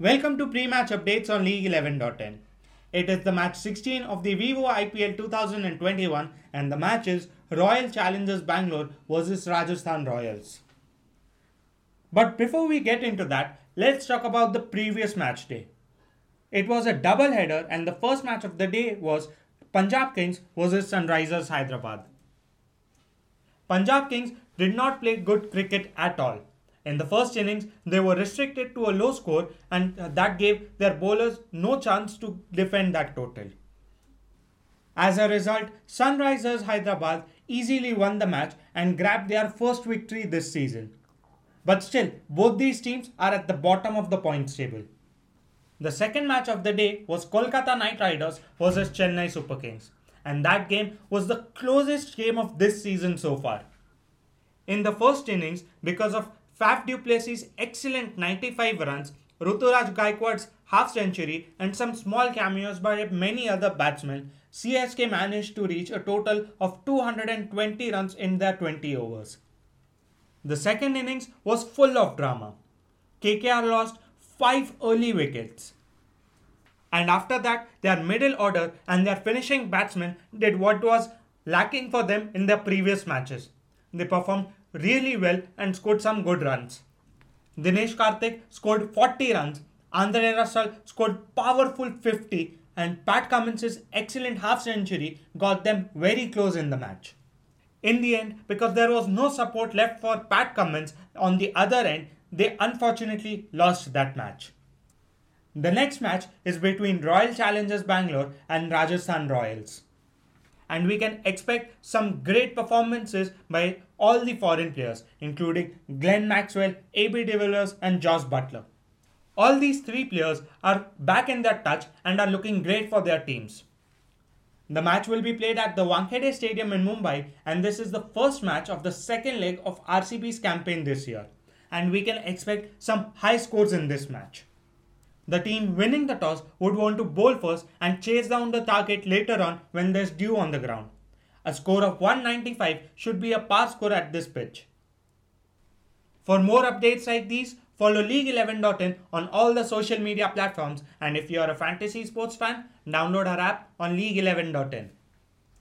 Welcome to pre-match updates on League 11.in. It is the match 16 of the Vivo IPL 2021 and the match is Royal Challengers Bangalore versus Rajasthan Royals. But before we get into that, let's talk about the previous match day. It was a double header and the first match of the day was Punjab Kings versus Sunrisers Hyderabad. Punjab Kings did not play good cricket at all. In the first innings, they were restricted to a low score, and uh, that gave their bowlers no chance to defend that total. As a result, Sunrisers Hyderabad easily won the match and grabbed their first victory this season. But still, both these teams are at the bottom of the points table. The second match of the day was Kolkata Knight Riders versus Chennai Super Kings, and that game was the closest game of this season so far. In the first innings, because of Faf du Plessis' excellent 95 runs, Ruturaj Gaikwad's half century, and some small cameos by many other batsmen, CSK managed to reach a total of 220 runs in their 20 overs. The second innings was full of drama. KKR lost 5 early wickets. And after that, their middle order and their finishing batsmen did what was lacking for them in their previous matches. They performed really well and scored some good runs. Dinesh Karthik scored 40 runs, Andre Russell scored powerful 50 and Pat Cummins' excellent half century got them very close in the match. In the end, because there was no support left for Pat Cummins on the other end, they unfortunately lost that match. The next match is between Royal Challengers Bangalore and Rajasthan Royals and we can expect some great performances by all the foreign players, including Glenn Maxwell, AB de Villiers, and Jos Buttler. All these three players are back in their touch and are looking great for their teams. The match will be played at the Wankhede Stadium in Mumbai, and this is the first match of the second leg of RCB's campaign this year. And we can expect some high scores in this match. The team winning the toss would want to bowl first and chase down the target later on when there's dew on the ground. A score of 195 should be a par score at this pitch. For more updates like these, follow League11.in on all the social media platforms and if you are a fantasy sports fan, download our app on League11.in.